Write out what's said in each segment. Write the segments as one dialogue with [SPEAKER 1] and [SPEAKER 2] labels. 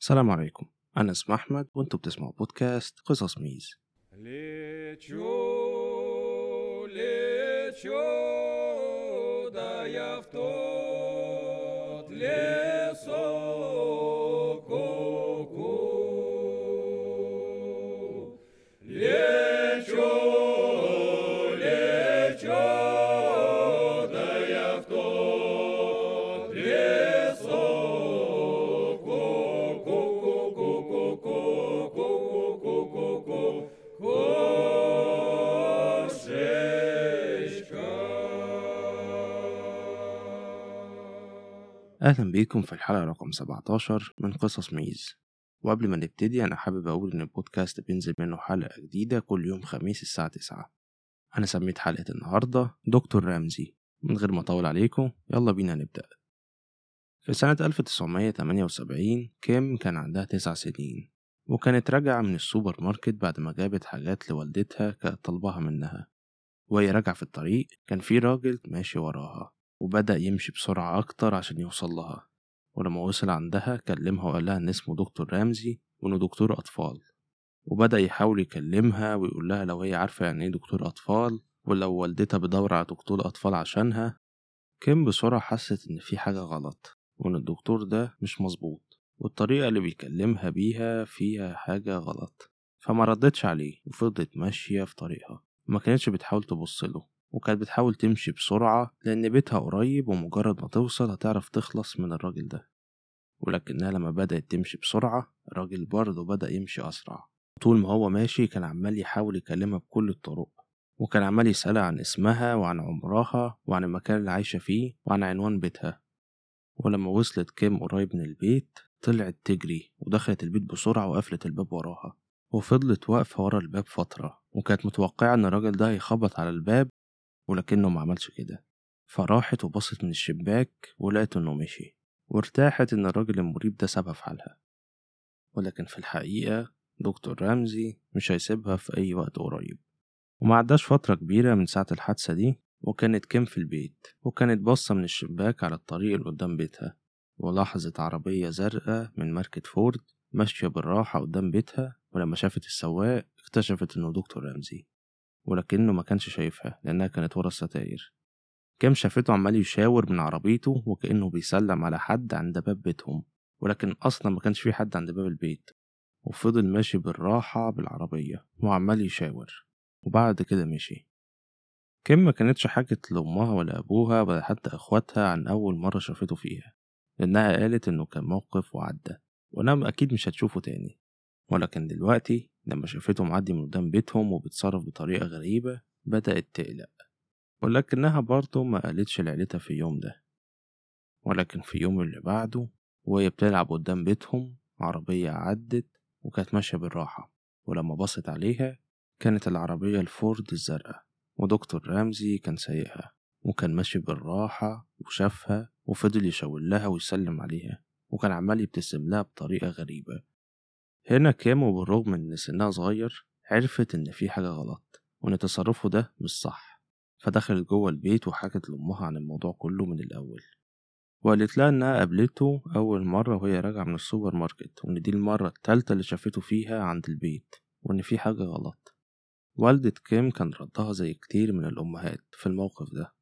[SPEAKER 1] السلام عليكم. أنا اسمي أحمد وأنتم بتسمعوا بودكاست قصص ميز.
[SPEAKER 2] ليتشو ليتشو.
[SPEAKER 1] أهلا بيكم في الحلقة رقم 17 من قصص ميز. وقبل ما نبتدي أنا حابب أقول إن البودكاست بينزل منه حلقة جديدة كل يوم خميس الساعة 9 أنا سميت حلقة النهاردة دكتور رمزي. من غير ما أطول عليكم يلا بينا نبدأ. في سنة 1978 كيم كان عندها تسع سنين وكانت راجعة من السوبر ماركت بعد ما جابت حاجات لوالدتها كانت طلبها منها. وهي راجعة في الطريق كان في راجل ماشي وراها. وبدأ يمشي بسرعة أكتر عشان يوصل لها. ولما وصل عندها كلمها وقال لها إن اسمه دكتور رمزي وإنه دكتور أطفال. وبدأ يحاول يكلمها ويقول لها لو هي عارفة يعني إيه دكتور أطفال ولو والدتها بدور على دكتور أطفال عشانها. كيم بسرعة حست إن في حاجة غلط وإن الدكتور ده مش مظبوط والطريقة اللي بيكلمها بيها فيها حاجة غلط. فما ردتش عليه وفضلت ماشية في طريقها. ما كانتش بتحاول تبصله وكانت بتحاول تمشي بسرعة لأن بيتها قريب ومجرد ما توصل هتعرف تخلص من الراجل ده. ولكنها لما بدأت تمشي بسرعة الراجل برضه بدأ يمشي أسرع. طول ما هو ماشي كان عمال يحاول يكلمها بكل الطرق وكان عمال يسألها عن اسمها وعن عمرها وعن المكان اللي عايشة فيه وعن عنوان بيتها. ولما وصلت كيم قريب من البيت طلعت تجري ودخلت البيت بسرعة وقفلت الباب وراها. وفضلت واقفة ورا الباب فترة وكانت متوقعة إن الراجل ده هيخبط على الباب ولكنه ما عملش كده. فراحت وبصت من الشباك ولقت إنه مشي وارتاحت إن الراجل المريب ده سابها في حالها. ولكن في الحقيقة دكتور رمزي مش هيسيبها في أي وقت قريب. وما عداش فترة كبيرة من ساعة الحادثة دي وكانت كيم في البيت وكانت باصة من الشباك على الطريق اللي قدام بيتها ولاحظت عربية زرقاء من ماركة فورد ماشية بالراحة قدام بيتها ولما شافت السواق اكتشفت إنه دكتور رمزي. ولكنه ما كانش شايفها لأنها كانت ورا الستاير. كام شافته عمال يشاور من عربيته وكأنه بيسلم على حد عند باب بيتهم ولكن أصلا ما كانش في حد عند باب البيت. وفضل ماشي بالراحة بالعربية وعمال يشاور. وبعد كده مشي. كيم ما كانتش حكت لأمها ولا أبوها ولا حتى إخواتها عن أول مرة شافته فيها لأنها قالت إنه كان موقف وعدى وأنا أكيد مش هتشوفه تاني. ولكن دلوقتي لما شافته معدي من قدام بيتهم وبيتصرف بطريقة غريبة بدأت تقلق ولكنها برضه ما قالتش لعيلتها في اليوم ده ولكن في اليوم اللي بعده وهي بتلعب قدام بيتهم عربية عدت وكانت ماشية بالراحة ولما بصت عليها كانت العربية الفورد الزرقاء ودكتور رمزي كان سايقها وكان ماشي بالراحة وشافها وفضل يشاور لها ويسلم عليها وكان عمال يبتسم لها بطريقة غريبة. هنا كيم وبالرغم من إن سنها صغير عرفت إن في حاجة غلط وإن تصرفه ده مش صح. فدخلت جوه البيت وحكت لأمها عن الموضوع كله من الأول. وقالت لها إنها قابلته أول مرة وهي راجعة من السوبر ماركت وإن دي المرة التالتة اللي شافته فيها عند البيت وإن في حاجة غلط. والدة كيم كان ردها زي كتير من الأمهات في الموقف ده.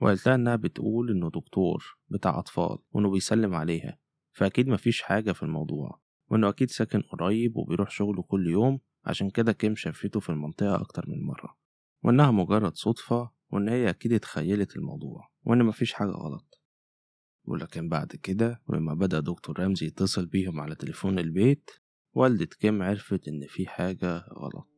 [SPEAKER 1] وقالت لها إنها بتقول إنه دكتور بتاع أطفال وإنه بيسلم عليها. فأكيد مفيش حاجة في الموضوع. وإنه أكيد ساكن قريب وبيروح شغله كل يوم عشان كده كيم شافته في المنطقة أكتر من مرة وإنها مجرد صدفة وإن هي أكيد اتخيلت الموضوع وإن مفيش حاجة غلط. ولكن بعد كده ولما بدأ دكتور رمزي يتصل بيهم على تليفون البيت والدة كيم عرفت إن في حاجة غلط.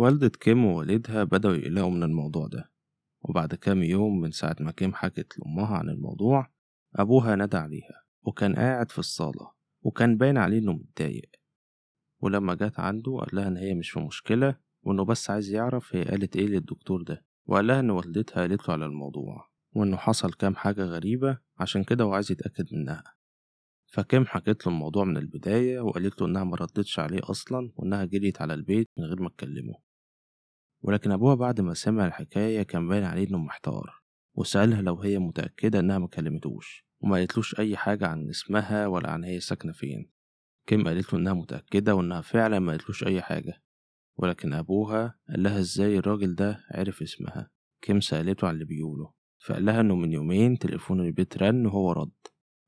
[SPEAKER 1] والدة كيم ووالدها بدأوا يقلقوا من الموضوع ده وبعد كام يوم من ساعة ما كيم حكت لأمها عن الموضوع أبوها نادى عليها وكان قاعد في الصالة وكان باين عليه إنه متضايق. ولما جت عنده قال لها إن هي مش في مشكلة وإنه بس عايز يعرف هي قالت إيه للدكتور ده. وقال لها إن والدتها قالت له على الموضوع وإنه حصل كام حاجة غريبة عشان كده هو عايز يتأكد منها. فكيم حكت له الموضوع من البداية وقالت له إنها مردتش عليه أصلا وإنها جريت على البيت من غير ما تكلمه. ولكن أبوها بعد ما سمع الحكاية كان باين عليه إنه محتار وسألها لو هي متأكدة إنها مكلمتوش وما قالتلوش أي حاجة عن اسمها ولا عن هي ساكنة فين. كيم قالت له إنها متأكدة وإنها فعلا ما قالتلوش أي حاجة ولكن أبوها قال لها إزاي الراجل ده عرف اسمها؟ كيم سألته عن اللي بيقوله فقال لها إنه من يومين تليفون البيت رن وهو رد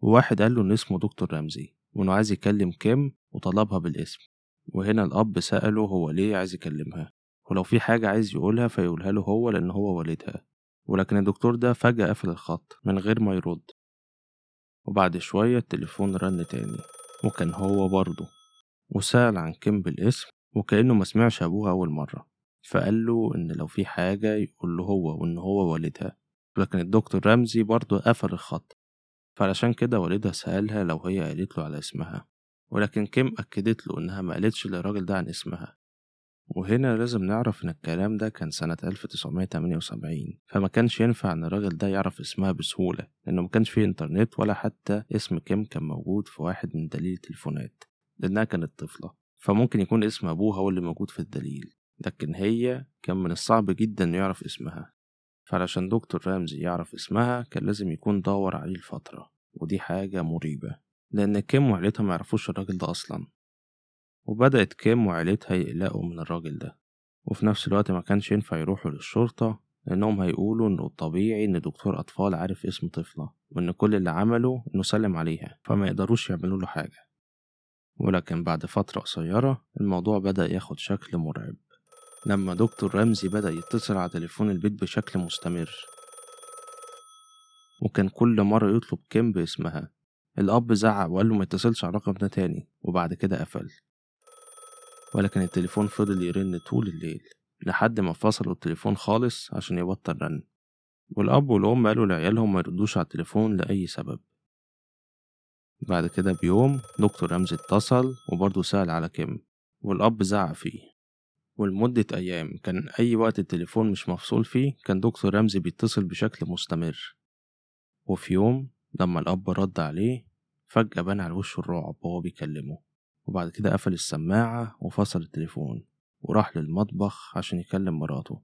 [SPEAKER 1] وواحد قال له إن اسمه دكتور رمزي وإنه عايز يكلم كيم وطلبها بالاسم وهنا الأب سأله هو ليه عايز يكلمها. ولو في حاجة عايز يقولها فيقولها له هو لأن هو والدها. ولكن الدكتور ده فجأة قفل الخط من غير ما يرد. وبعد شوية التليفون رن تاني وكان هو برضه. وسأل عن كيم بالاسم وكأنه ما سمعش أبوها أول مرة. فقال له إن لو في حاجة يقول له هو وإن هو والدها. لكن الدكتور رمزي برضه قفل الخط. فعلشان كده والدها سألها لو هي قالت له على اسمها. ولكن كيم أكدت له إنها ما قالتش للراجل ده عن اسمها. وهنا لازم نعرف إن الكلام ده كان سنة 1978 فما كانش ينفع إن الراجل ده يعرف اسمها بسهولة لأنه ما كانش فيه إنترنت ولا حتى اسم كيم كان موجود في واحد من دليل التليفونات لأنها كانت طفلة فممكن يكون اسم أبوها هو اللي موجود في الدليل لكن هي كان من الصعب جدا إنه يعرف اسمها فعلشان دكتور رمزي يعرف اسمها كان لازم يكون دور عليه لفترة ودي حاجة مريبة لأن كيم وعيلتها معرفوش الراجل ده أصلا. وبدأت كيم وعيلتها يقلقوا من الراجل ده وفي نفس الوقت ما كانش ينفع يروحوا للشرطة لأنهم هيقولوا إنه الطبيعي إن دكتور أطفال عارف اسم طفلة وإن كل اللي عمله إنه سلم عليها فما يقدروش يعملوا له حاجة. ولكن بعد فترة قصيرة الموضوع بدأ ياخد شكل مرعب. لما دكتور رمزي بدأ يتصل على تليفون البيت بشكل مستمر. وكان كل مرة يطلب كيم باسمها. الأب زعق وقال له ما يتصلش على الرقم ده تاني وبعد كده قفل. ولكن التليفون فضل يرن طول الليل لحد ما فصلوا التليفون خالص عشان يبطل رن. والأب والأم قالوا لعيالهم ما يردوش على التليفون لأي سبب. بعد كده بيوم دكتور رمزي اتصل وبرضه سأل على كيم والأب زعق فيه. ولمدة أيام كان أي وقت التليفون مش مفصول فيه كان دكتور رمزي بيتصل بشكل مستمر. وفي يوم لما الأب رد عليه فجأة بان على وشه الرعب وهو بيكلمه. وبعد كده قفل السماعة وفصل التليفون وراح للمطبخ عشان يكلم مراته.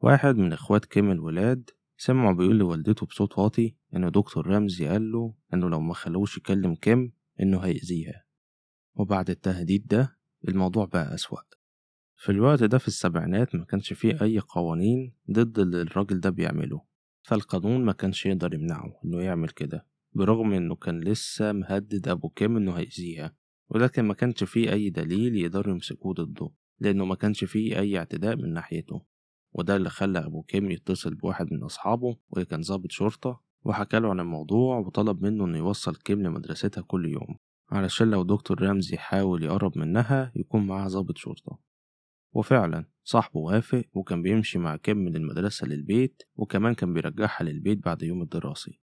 [SPEAKER 1] واحد من إخوات كيم الولاد سمعه بيقول لوالدته بصوت واطي إن دكتور رمزي قال له إنه لو ما خلوش يكلم كيم إنه هيأذيها. وبعد التهديد ده الموضوع بقى أسوأ. في الوقت ده في السبعينات ما كانش فيه أي قوانين ضد اللي الراجل ده بيعمله. فالقانون ما كانش يقدر يمنعه إنه يعمل كده برغم إنه كان لسه مهدد أبو كيم إنه هيأذيها. ولكن ما كانش فيه أي دليل يقدروا يمسكوه ضده لأنه ما كانش فيه أي اعتداء من ناحيته. وده اللي خلى أبو كيم يتصل بواحد من أصحابه واللي كان ضابط شرطة وحكى له عن الموضوع وطلب منه إنه يوصل كيم لمدرستها كل يوم علشان لو دكتور رمزي حاول يقرب منها يكون معاه ضابط شرطة. وفعلا صاحبه وافق وكان بيمشي مع كيم من المدرسة للبيت وكمان كان بيرجعها للبيت بعد يوم الدراسي.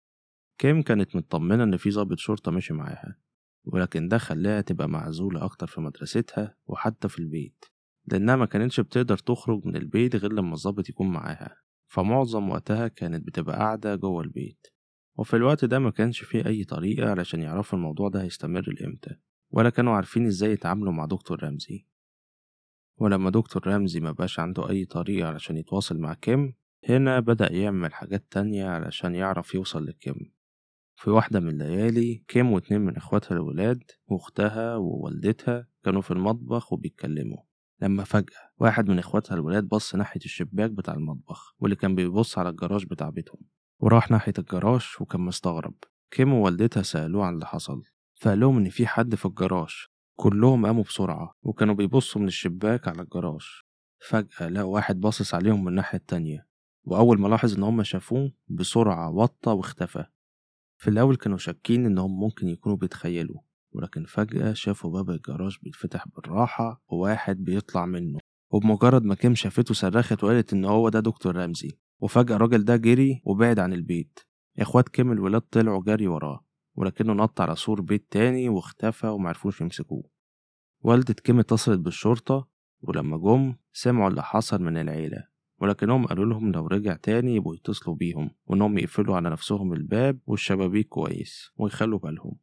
[SPEAKER 1] كيم كانت مطمنة إن في ضابط شرطة ماشي معاها. ولكن ده خلاها تبقى معزولة أكتر في مدرستها وحتى في البيت لأنها ما كانتش بتقدر تخرج من البيت غير لما الضابط يكون معاها فمعظم وقتها كانت بتبقى قاعدة جوه البيت وفي الوقت ده ما كانش فيه أي طريقة علشان يعرفوا الموضوع ده هيستمر لإمتى ولا كانوا عارفين إزاي يتعاملوا مع دكتور رمزي. ولما دكتور رمزي ما بقاش عنده أي طريقة علشان يتواصل مع كيم هنا بدأ يعمل حاجات تانية علشان يعرف يوصل لكيم. في واحدة من الليالي كيم واتنين من إخواتها الولاد وأختها ووالدتها كانوا في المطبخ وبيتكلموا. لما فجأة واحد من إخواتها الولاد بص ناحية الشباك بتاع المطبخ واللي كان بيبص على الجراج بتاع بيتهم. وراح ناحية الجراج وكان مستغرب. كيم ووالدتها سألوه عن اللي حصل. فقال لهم إن في حد في الجراج. كلهم قاموا بسرعة وكانوا بيبصوا من الشباك على الجراج. فجأة لقوا واحد باصص عليهم من الناحية التانية. وأول ما لاحظ إن هم شافوه بسرعة وطى واختفى. في الأول كانوا شاكين إنهم ممكن يكونوا بيتخيلوا ولكن فجأة شافوا باب الجراج بيتفتح بالراحة وواحد بيطلع منه وبمجرد ما كيم شافته صرخت وقالت إن هو ده دكتور رمزي. وفجأة الراجل ده جري وبعد عن البيت. إخوات كيم الولاد طلعوا جري وراه ولكنه نط على سور بيت تاني واختفى ومعرفوش يمسكوه. والدة كيم اتصلت بالشرطة ولما جم سمعوا اللي حصل من العيلة. ولكنهم قالوا لهم لو رجع تاني يبقوا يتصلوا بيهم وإنهم يقفلوا على نفسهم الباب والشبابيك كويس ويخلوا بالهم.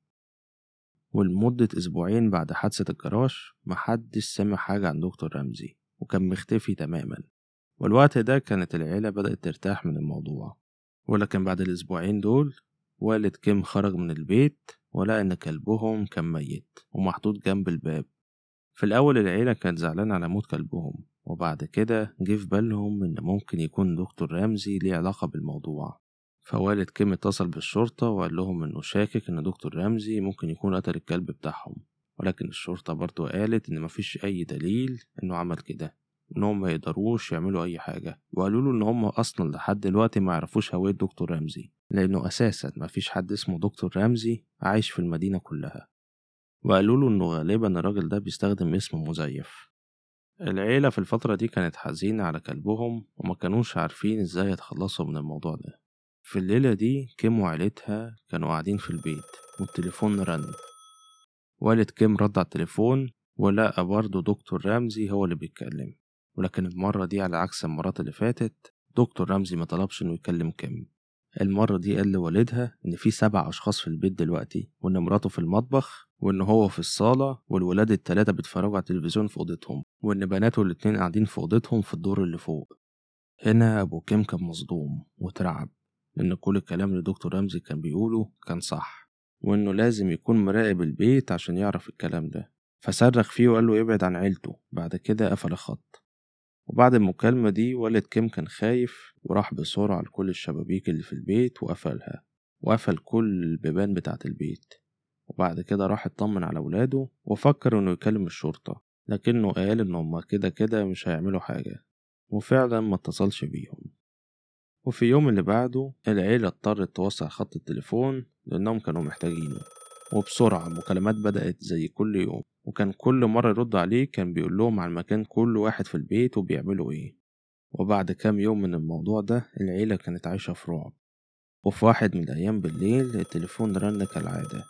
[SPEAKER 1] ولمدة أسبوعين بعد حادثة الجراج محدش سمع حاجة عن دكتور رمزي وكان مختفي تماما. والوقت ده كانت العيلة بدأت ترتاح من الموضوع. ولكن بعد الأسبوعين دول والد كيم خرج من البيت ولقى إن كلبهم كان ميت ومحطوط جنب الباب. في الأول العيلة كانت زعلانة على موت كلبهم. وبعد كده جه في بالهم إن ممكن يكون دكتور رمزي ليه علاقة بالموضوع. فوالد كيم اتصل بالشرطة وقال لهم إنه شاكك إن دكتور رمزي ممكن يكون قتل الكلب بتاعهم. ولكن الشرطة برضه قالت إن مفيش أي دليل إنه عمل كده إنهم ما يقدروش يعملوا أي حاجة. وقالوا له إن هم أصلا لحد دلوقتي ما يعرفوش هوية دكتور رمزي لأنه أساسا مفيش حد اسمه دكتور رمزي عايش في المدينة كلها. وقالوا له إنه غالبا الراجل ده بيستخدم اسم مزيف. العيلة في الفترة دي كانت حزينة على كلبهم وما كانوش عارفين إزاي يتخلصوا من الموضوع ده. في الليلة دي كيم وعيلتها كانوا قاعدين في البيت والتليفون رن. والد كيم رد على التليفون ولقى برضه دكتور رمزي هو اللي بيتكلم. ولكن المرة دي على عكس المرات اللي فاتت دكتور رمزي ما طلبش إنه يكلم كيم. المرة دي قال لوالدها إن في سبع أشخاص في البيت دلوقتي وإن مراته في المطبخ وإن هو في الصالة والولاد التلاتة بيتفرجوا على التلفزيون في أوضتهم وإن بناته الاتنين قاعدين في أوضتهم في الدور اللي فوق. هنا أبو كيم كان مصدوم وترعب لأن كل الكلام اللي دكتور رمزي كان بيقوله كان صح وإنه لازم يكون مراقب البيت عشان يعرف الكلام ده. فصرخ فيه وقال له يبعد عن عيلته بعد كده قفل الخط. وبعد المكالمة دي والد كيم كان خايف وراح بسرعة لكل الشبابيك اللي في البيت وقفلها وقفل كل البيبان بتاعة البيت. وبعد كده راح اطمن على ولاده وفكر إنه يكلم الشرطة لكنه قال إن هما كده كده مش هيعملوا حاجة. وفعلا ما اتصلش بيهم. وفي يوم اللي بعده العيلة اضطرت توسع خط التليفون لأنهم كانوا محتاجينه. وبسرعة المكالمات بدأت زي كل يوم. وكان كل مرة يرد عليه كان بيقول لهم عن مكان كل واحد في البيت وبيعملوا إيه. وبعد كام يوم من الموضوع ده العيلة كانت عايشة في رعب. وفي واحد من الأيام بالليل التليفون رن كالعادة.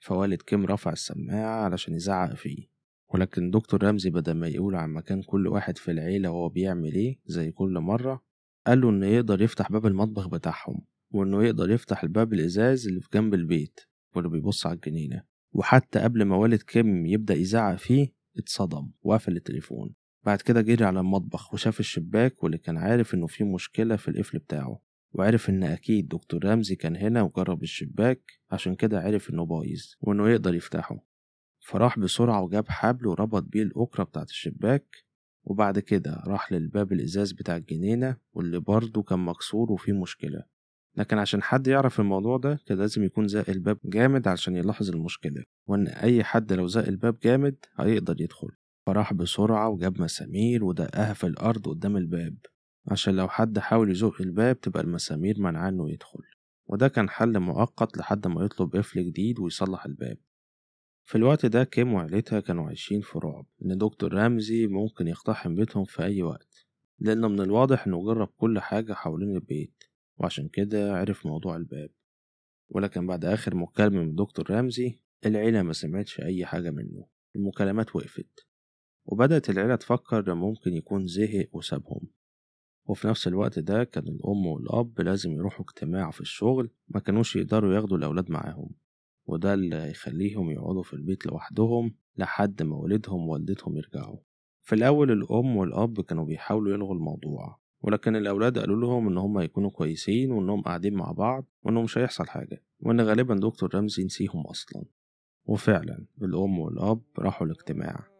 [SPEAKER 1] فوالد كيم رفع السماعة علشان يزعق فيه. ولكن دكتور رمزي بدل ما يقول عن مكان كل واحد في العيلة وهو بيعمل إيه زي كل مرة قاله إنه يقدر يفتح باب المطبخ بتاعهم وإنه يقدر يفتح الباب الإزاز اللي في جنب البيت واللي بيبص على الجنينة. وحتى قبل ما والد كيم يبدأ يزعق فيه اتصدم وقفل التليفون. بعد كده جري على المطبخ وشاف الشباك واللي كان عارف إنه في مشكلة في القفل بتاعه وعرف إن أكيد دكتور رمزي كان هنا وجرب الشباك عشان كده عرف إنه بايظ وإنه يقدر يفتحه. فراح بسرعة وجاب حبل وربط بيه الأكرة بتاعت الشباك وبعد كده راح للباب الإزاز بتاع الجنينة واللي برضه كان مكسور وفيه مشكلة. لكن عشان حد يعرف الموضوع ده كان لازم يكون زق الباب جامد علشان يلاحظ المشكلة وإن أي حد لو زق الباب جامد هيقدر يدخل. فراح بسرعة وجاب مسامير ودقها في الأرض قدام الباب. عشان لو حد حاول يزق الباب تبقى المسامير منعاه إنه يدخل. وده كان حل مؤقت لحد ما يطلب قفل جديد ويصلح الباب. في الوقت ده كيم وعيلتها كانوا عايشين في رعب إن دكتور رمزي ممكن يقتحم بيتهم في أي وقت. لأنه من الواضح إنه جرب كل حاجة حوالين البيت. وعشان كده عرف موضوع الباب. ولكن بعد آخر مكالمة من دكتور رمزي العيلة ما سمعتش أي حاجة منه. المكالمات وقفت. وبدأت العيلة تفكر ممكن يكون زهق وسابهم. وفي نفس الوقت ده كان الأم والأب لازم يروحوا اجتماع في الشغل ما كانوش يقدروا ياخدوا الأولاد معاهم. وده اللي هيخليهم يقعدوا في البيت لوحدهم لحد ما والدهم ووالدتهم يرجعوا. في الأول الأم والأب كانوا بيحاولوا يلغوا الموضوع. ولكن الأولاد قالوا لهم إن هم يكونوا كويسين وإنهم قاعدين مع بعض وإنه مش هيحصل حاجة وإن غالبا دكتور رمزي نسيهم أصلا. وفعلا الأم والأب راحوا الاجتماع.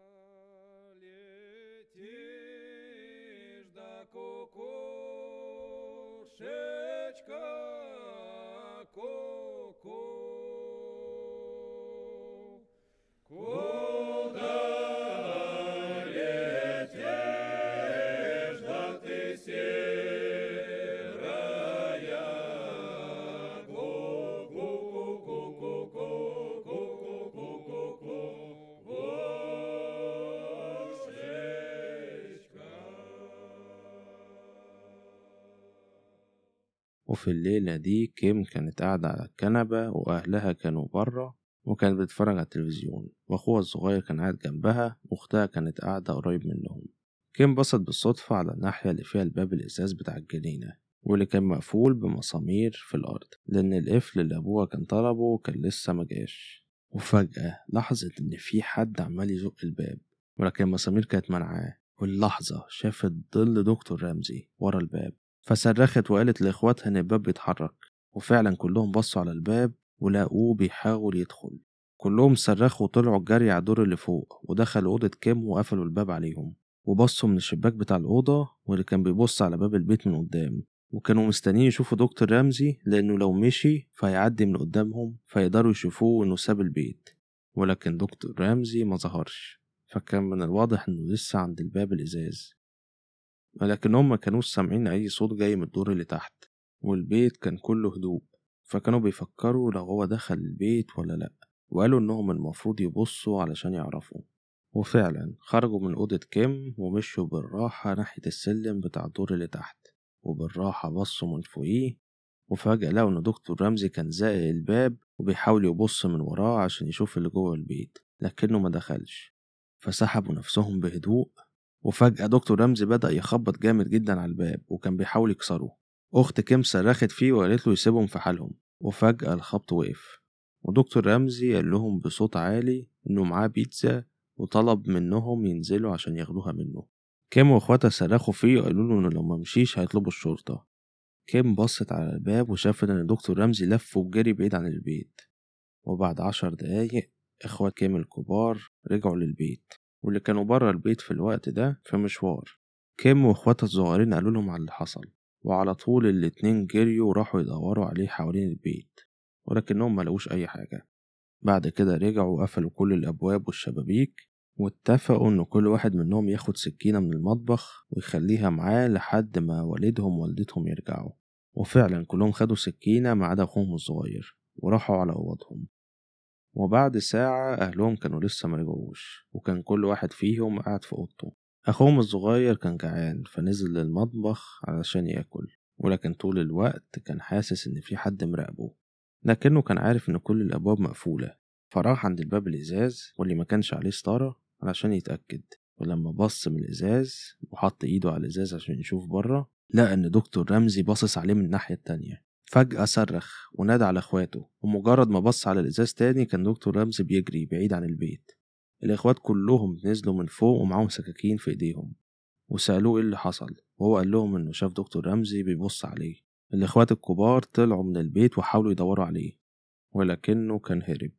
[SPEAKER 1] وفي الليلة دي كيم كانت قاعدة على الكنبة وأهلها كانوا برا وكانت بتتفرج على التلفزيون وأخوها الصغير كان قاعد جنبها وأختها كانت قاعدة قريب منهم. كيم بصت بالصدفة على الناحية اللي فيها الباب الإزاز بتاع الجنينة واللي كان مقفول بمسامير في الأرض لأن القفل اللي أبوها كان طلبه كان لسه مجاش وفجأة لاحظت إن في حد عمال يزق الباب ولكن المسامير كانت منعاه. واللحظة شافت ظل دكتور رمزي ورا الباب. فصرخت وقالت لإخواتها إن الباب بيتحرك وفعلا كلهم بصوا على الباب ولقوه بيحاول يدخل. كلهم صرخوا وطلعوا جري على الدور اللي فوق ودخلوا أوضة كيم وقفلوا الباب عليهم. وبصوا من الشباك بتاع الأوضة واللي كان بيبص على باب البيت من قدام. وكانوا مستنيين يشوفوا دكتور رمزي لأنه لو مشي فهيعدي من قدامهم فيقدروا يشوفوه إنه ساب البيت. ولكن دكتور رمزي ما ظهرش. فكان من الواضح إنه لسه عند الباب الإزاز. ولكنهم ما كانوش سامعين أي صوت جاي من الدور اللي تحت والبيت كان كله هدوء فكانوا بيفكروا لو هو دخل البيت ولا لأ وقالوا إنهم المفروض يبصوا علشان يعرفوا. وفعلا خرجوا من أوضة كيم ومشوا بالراحة ناحية السلم بتاع الدور اللي تحت وبالراحة بصوا من فوقيه وفجأة لقوا إن دكتور رمزي كان زائق الباب وبيحاول يبص من وراه عشان يشوف اللي جوه البيت لكنه ما دخلش فسحبوا نفسهم بهدوء وفجأة دكتور رمزي بدأ يخبط جامد جدا على الباب وكان بيحاول يكسره. أخت كيم صرخت فيه وقالت له يسيبهم في حالهم. وفجأة الخبط وقف. ودكتور رمزي قال لهم بصوت عالي إنه معاه بيتزا وطلب منهم ينزلوا عشان ياخدوها منه. كيم واخواتها صرخوا فيه وقالوا له إنه لو ما مشيش هيطلبوا الشرطة. كيم بصت على الباب وشافت إن دكتور رمزي لف وجري بعيد عن البيت. وبعد عشر دقايق إخوات كيم الكبار رجعوا للبيت. واللي كانوا برا البيت في الوقت ده في مشوار. كيم واخواتها الصغيرين قالوا لهم على اللي حصل وعلى طول الاتنين جريوا وراحوا يدوروا عليه حوالين البيت ولكنهم ملقوش أي حاجة. بعد كده رجعوا وقفلوا كل الأبواب والشبابيك واتفقوا إن كل واحد منهم ياخد سكينة من المطبخ ويخليها معاه لحد ما والدهم ووالدتهم يرجعوا. وفعلا كلهم خدوا سكينة ما عدا أخوهم الصغير وراحوا على أوضهم. وبعد ساعة أهلهم كانوا لسه مرجعوش وكان كل واحد فيهم قاعد في أوضته. أخوهم الصغير كان جعان فنزل للمطبخ علشان ياكل ولكن طول الوقت كان حاسس إن في حد مراقبه. لكنه كان عارف إن كل الأبواب مقفولة فراح عند الباب الإزاز واللي ما كانش عليه ستارة علشان يتأكد. ولما بص من الإزاز وحط إيده على الإزاز عشان يشوف بره لقى إن دكتور رمزي باصص عليه من الناحية التانية. فجأة صرخ ونادى على إخواته ومجرد ما بص على الإزاز تاني كان دكتور رمزي بيجري بعيد عن البيت. الإخوات كلهم نزلوا من فوق ومعاهم سكاكين في إيديهم. وسألوه إيه اللي حصل وهو قال لهم إنه شاف دكتور رمزي بيبص عليه. الإخوات الكبار طلعوا من البيت وحاولوا يدوروا عليه ولكنه كان هرب.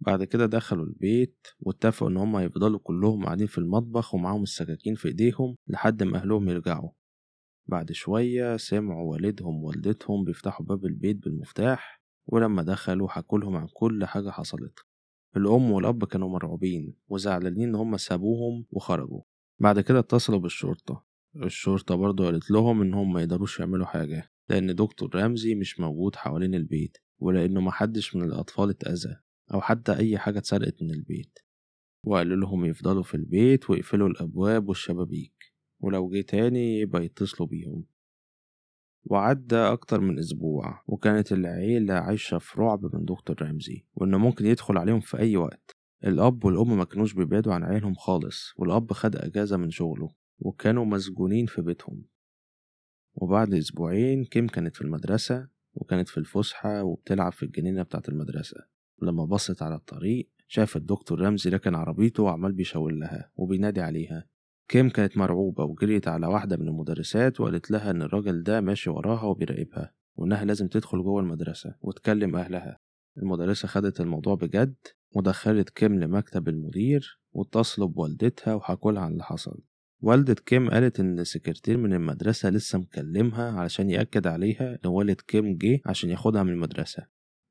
[SPEAKER 1] بعد كده دخلوا البيت واتفقوا إن هما يفضلوا كلهم قاعدين في المطبخ ومعاهم السكاكين في إيديهم لحد ما أهلهم يرجعوا. بعد شوية سمعوا والدهم ووالدتهم بيفتحوا باب البيت بالمفتاح ولما دخلوا حكولهم عن كل حاجة حصلت. الأم والأب كانوا مرعوبين وزعلانين إن هما سابوهم وخرجوا. بعد كده اتصلوا بالشرطة. الشرطة برضه قالت لهم إن هم ميقدروش يعملوا حاجة لأن دكتور رمزي مش موجود حوالين البيت ولأنه محدش من الأطفال اتأذى أو حتى أي حاجة اتسرقت من البيت. وقالوا لهم يفضلوا في البيت ويقفلوا الأبواب والشبابيك. ولو جه تاني يبقى يتصلوا بيهم. وعدى أكتر من أسبوع وكانت العيلة عايشة في رعب من دكتور رمزي وإنه ممكن يدخل عليهم في أي وقت. الأب والأم ما كانوش بيبعدوا عن عيالهم خالص والأب خد أجازة من شغله وكانوا مسجونين في بيتهم. وبعد أسبوعين كيم كانت في المدرسة وكانت في الفسحة وبتلعب في الجنينة بتاعة المدرسة. ولما بصت على الطريق شافت دكتور رمزي راكن عربيته وعمال بيشاور لها وبينادي عليها. كيم كانت مرعوبة وجريت على واحدة من المدرسات وقالت لها إن الراجل ده ماشي وراها وبيراقبها وإنها لازم تدخل جوه المدرسة وتكلم أهلها. المدرسة خدت الموضوع بجد ودخلت كيم لمكتب المدير واتصلوا بوالدتها وحكولها عن اللي حصل. والدة كيم قالت إن سكرتير من المدرسة لسه مكلمها علشان يأكد عليها إن والد كيم جه عشان ياخدها من المدرسة.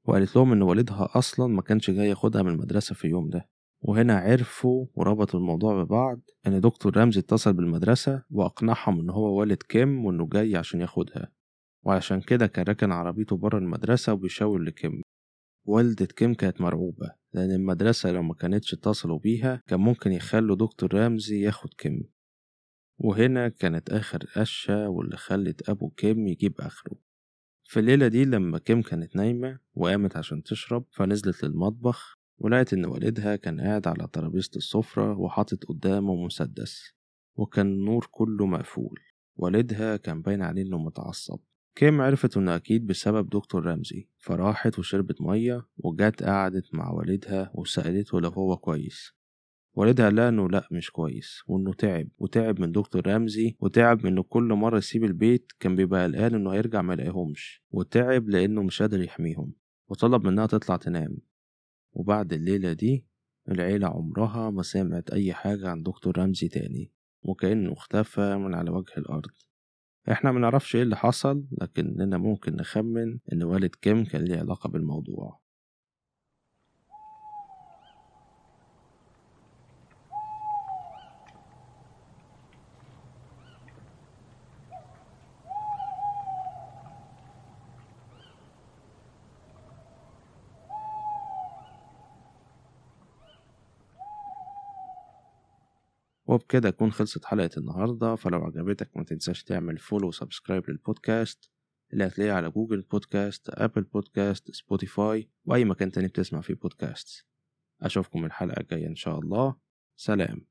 [SPEAKER 1] وقالت لهم إن والدها أصلا ما كانش جاي ياخدها من المدرسة في اليوم ده. وهنا عرفوا وربطوا الموضوع ببعض إن دكتور رمزي اتصل بالمدرسة وأقنعهم إن هو والد كيم وإنه جاي عشان ياخدها. وعشان كده كان راكن عربيته بره المدرسة وبيشاور لكيم. والدة كيم كانت مرعوبة لأن المدرسة لو ما كانتش اتصلوا بيها كان ممكن يخلوا دكتور رمزي ياخد كيم. وهنا كانت آخر قشة واللي خلت أبو كيم يجيب آخره. في الليلة دي لما كيم كانت نايمة وقامت عشان تشرب فنزلت للمطبخ ولقت إن والدها كان قاعد على ترابيزة السفرة وحاطط قدامه مسدس وكان النور كله مقفول. والدها كان باين عليه إنه متعصب. كيم عرفت إنه أكيد بسبب دكتور رمزي فراحت وشربت مية وجات قعدت مع والدها وسألته لو هو كويس. والدها قال إنه لأ مش كويس وإنه تعب وتعب من دكتور رمزي وتعب من إنه كل مرة يسيب البيت كان بيبقى قلقان إنه هيرجع ميلاقيهمش وتعب لأنه مش قادر يحميهم وطلب منها تطلع تنام. وبعد الليلة دي العيلة عمرها ما سمعت أي حاجة عن دكتور رمزي تاني وكأنه اختفى من على وجه الأرض. إحنا منعرفش إيه اللي حصل لكننا ممكن نخمن إن والد كيم كان ليه علاقة بالموضوع. وبكده تكون خلصت حلقة النهاردة فلو عجبتك ما تنساش تعمل follow و subscribe لل podcast اللي هتلاقيه على جوجل بودكاست أبل بودكاست سبوتيفاي وأي مكان تاني بتسمع فيه بودكاست أشوفكم الحلقة الجاية إن شاء الله. سلام.